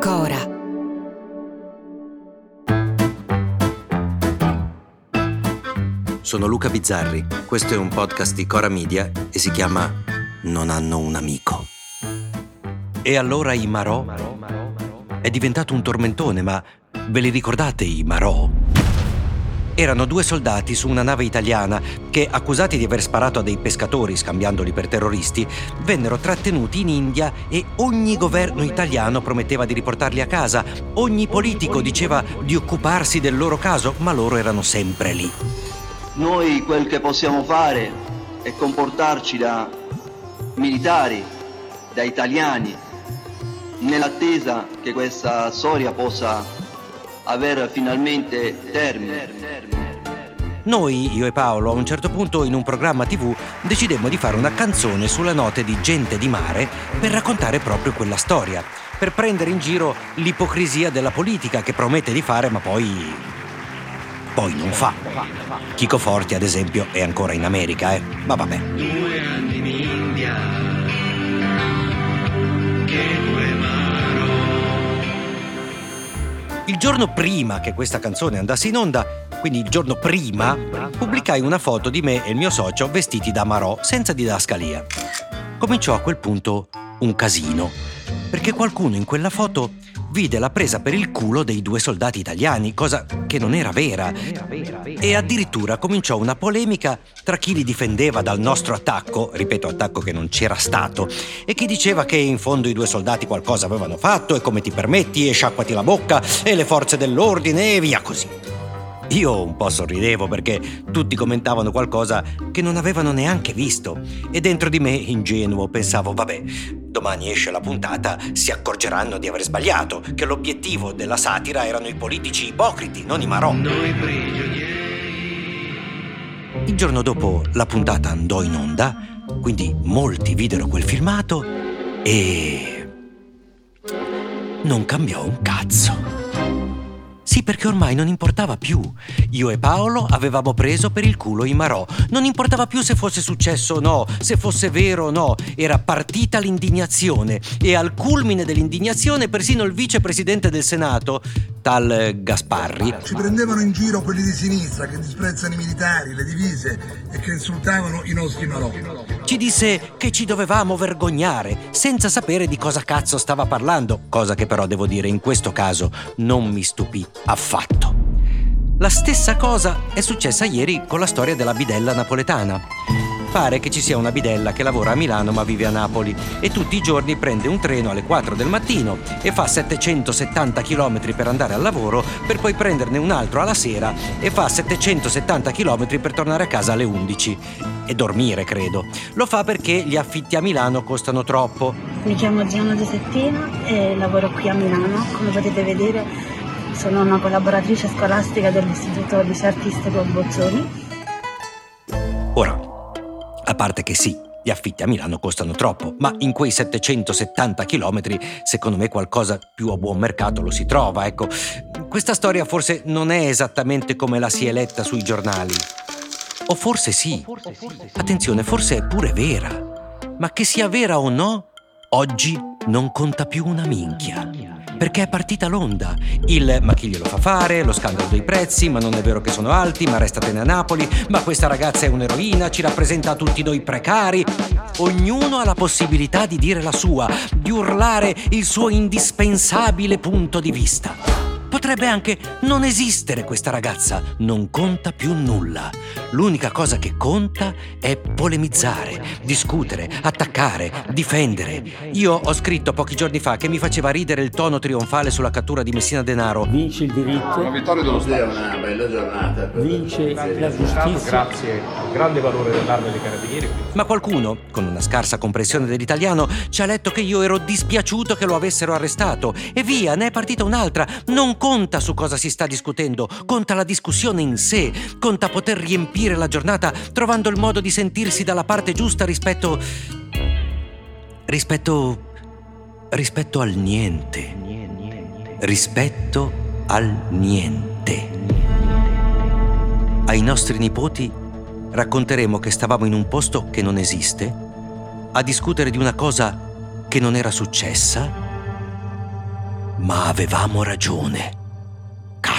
Cora. Sono Luca Bizzarri, questo è un podcast di Cora Media e si chiama Non hanno un amico. E allora i Marò? È diventato un tormentone, ma ve li ricordate i Marò? Erano due soldati su una nave italiana che, accusati di aver sparato a dei pescatori scambiandoli per terroristi, vennero trattenuti in India e ogni governo italiano prometteva di riportarli a casa, ogni politico diceva di occuparsi del loro caso, ma loro erano sempre lì. Noi quel che possiamo fare è comportarci da militari, da italiani, nell'attesa che questa storia possa avere finalmente termine. Noi, io e Paolo, a un certo punto in un programma tv decidemmo di fare una canzone sulla note di gente di mare per raccontare proprio quella storia, per prendere in giro l'ipocrisia della politica che promette di fare ma poi... poi non fa. Chico Forti, ad esempio, è ancora in America, eh. Ma vabbè. Il giorno prima che questa canzone andasse in onda, quindi il giorno prima, pubblicai una foto di me e il mio socio vestiti da Marò, senza didascalia. Cominciò a quel punto un casino, perché qualcuno in quella foto vide la presa per il culo dei due soldati italiani, cosa che non era vera. E addirittura cominciò una polemica tra chi li difendeva dal nostro attacco, ripeto attacco che non c'era stato, e chi diceva che in fondo i due soldati qualcosa avevano fatto e come ti permetti e sciacquati la bocca e le forze dell'ordine e via così. Io un po' sorridevo perché tutti commentavano qualcosa che non avevano neanche visto e dentro di me, ingenuo, pensavo, vabbè, domani esce la puntata, si accorgeranno di aver sbagliato, che l'obiettivo della satira erano i politici ipocriti, non i marò. Noi prigionieri. Il giorno dopo la puntata andò in onda, quindi molti videro quel filmato e... non cambiò un cazzo. Sì, perché ormai non importava più. Io e Paolo avevamo preso per il culo i Marò. Non importava più se fosse successo o no, se fosse vero o no. Era partita l'indignazione. E al culmine dell'indignazione persino il vicepresidente del Senato, tal Gasparri, Ci prendevano in giro quelli di sinistra che disprezzano i militari, le divise e che insultavano i nostri marò. ci disse che ci dovevamo vergognare, senza sapere di cosa cazzo stava parlando, cosa che però devo dire in questo caso non mi stupì affatto. La stessa cosa è successa ieri con la storia della bidella napoletana. Pare che ci sia una bidella che lavora a Milano ma vive a Napoli e tutti i giorni prende un treno alle 4 del mattino e fa 770 km per andare al lavoro per poi prenderne un altro alla sera e fa 770 km per tornare a casa alle 11 e dormire, credo. Lo fa perché gli affitti a Milano costano troppo. Mi chiamo Gianna De Settina e lavoro qui a Milano. Come potete vedere sono una collaboratrice scolastica dell'Istituto Liceo Artistico Bozzoni. Ora, a parte che sì, gli affitti a Milano costano troppo, ma in quei 770 km secondo me qualcosa più a buon mercato lo si trova, ecco. Questa storia forse non è esattamente come la si è letta sui giornali. O forse sì. Attenzione, forse è pure vera. Ma che sia vera o no, oggi non conta più una minchia. Perché è partita l'onda. Il ma chi glielo fa fare, lo scandalo dei prezzi, ma non è vero che sono alti, ma restatene a Napoli, ma questa ragazza è un'eroina, ci rappresenta tutti noi precari. Ognuno ha la possibilità di dire la sua, di urlare il suo indispensabile punto di vista. Potrebbe anche non esistere questa ragazza, non conta più nulla. L'unica cosa che conta è polemizzare, discutere, attaccare, difendere. Io ho scritto pochi giorni fa che mi faceva ridere il tono trionfale sulla cattura di Messina Denaro. Vince il diritto, Una vittoria dello Sì, è Stato. una bella giornata. vince la Stato, giustizia. grazie al grande valore dell'arma dei carabinieri. Ma qualcuno, con una scarsa comprensione dell'italiano, ci ha letto che io ero dispiaciuto che lo avessero arrestato. E via, ne è partita un'altra. Non conta su cosa si sta discutendo, conta la discussione in sé, conta poter riempire la giornata trovando il modo di sentirsi dalla parte giusta rispetto... rispetto... rispetto al niente. Rispetto al niente. Ai nostri nipoti racconteremo che stavamo in un posto che non esiste, a discutere di una cosa che non era successa, ma avevamo ragione.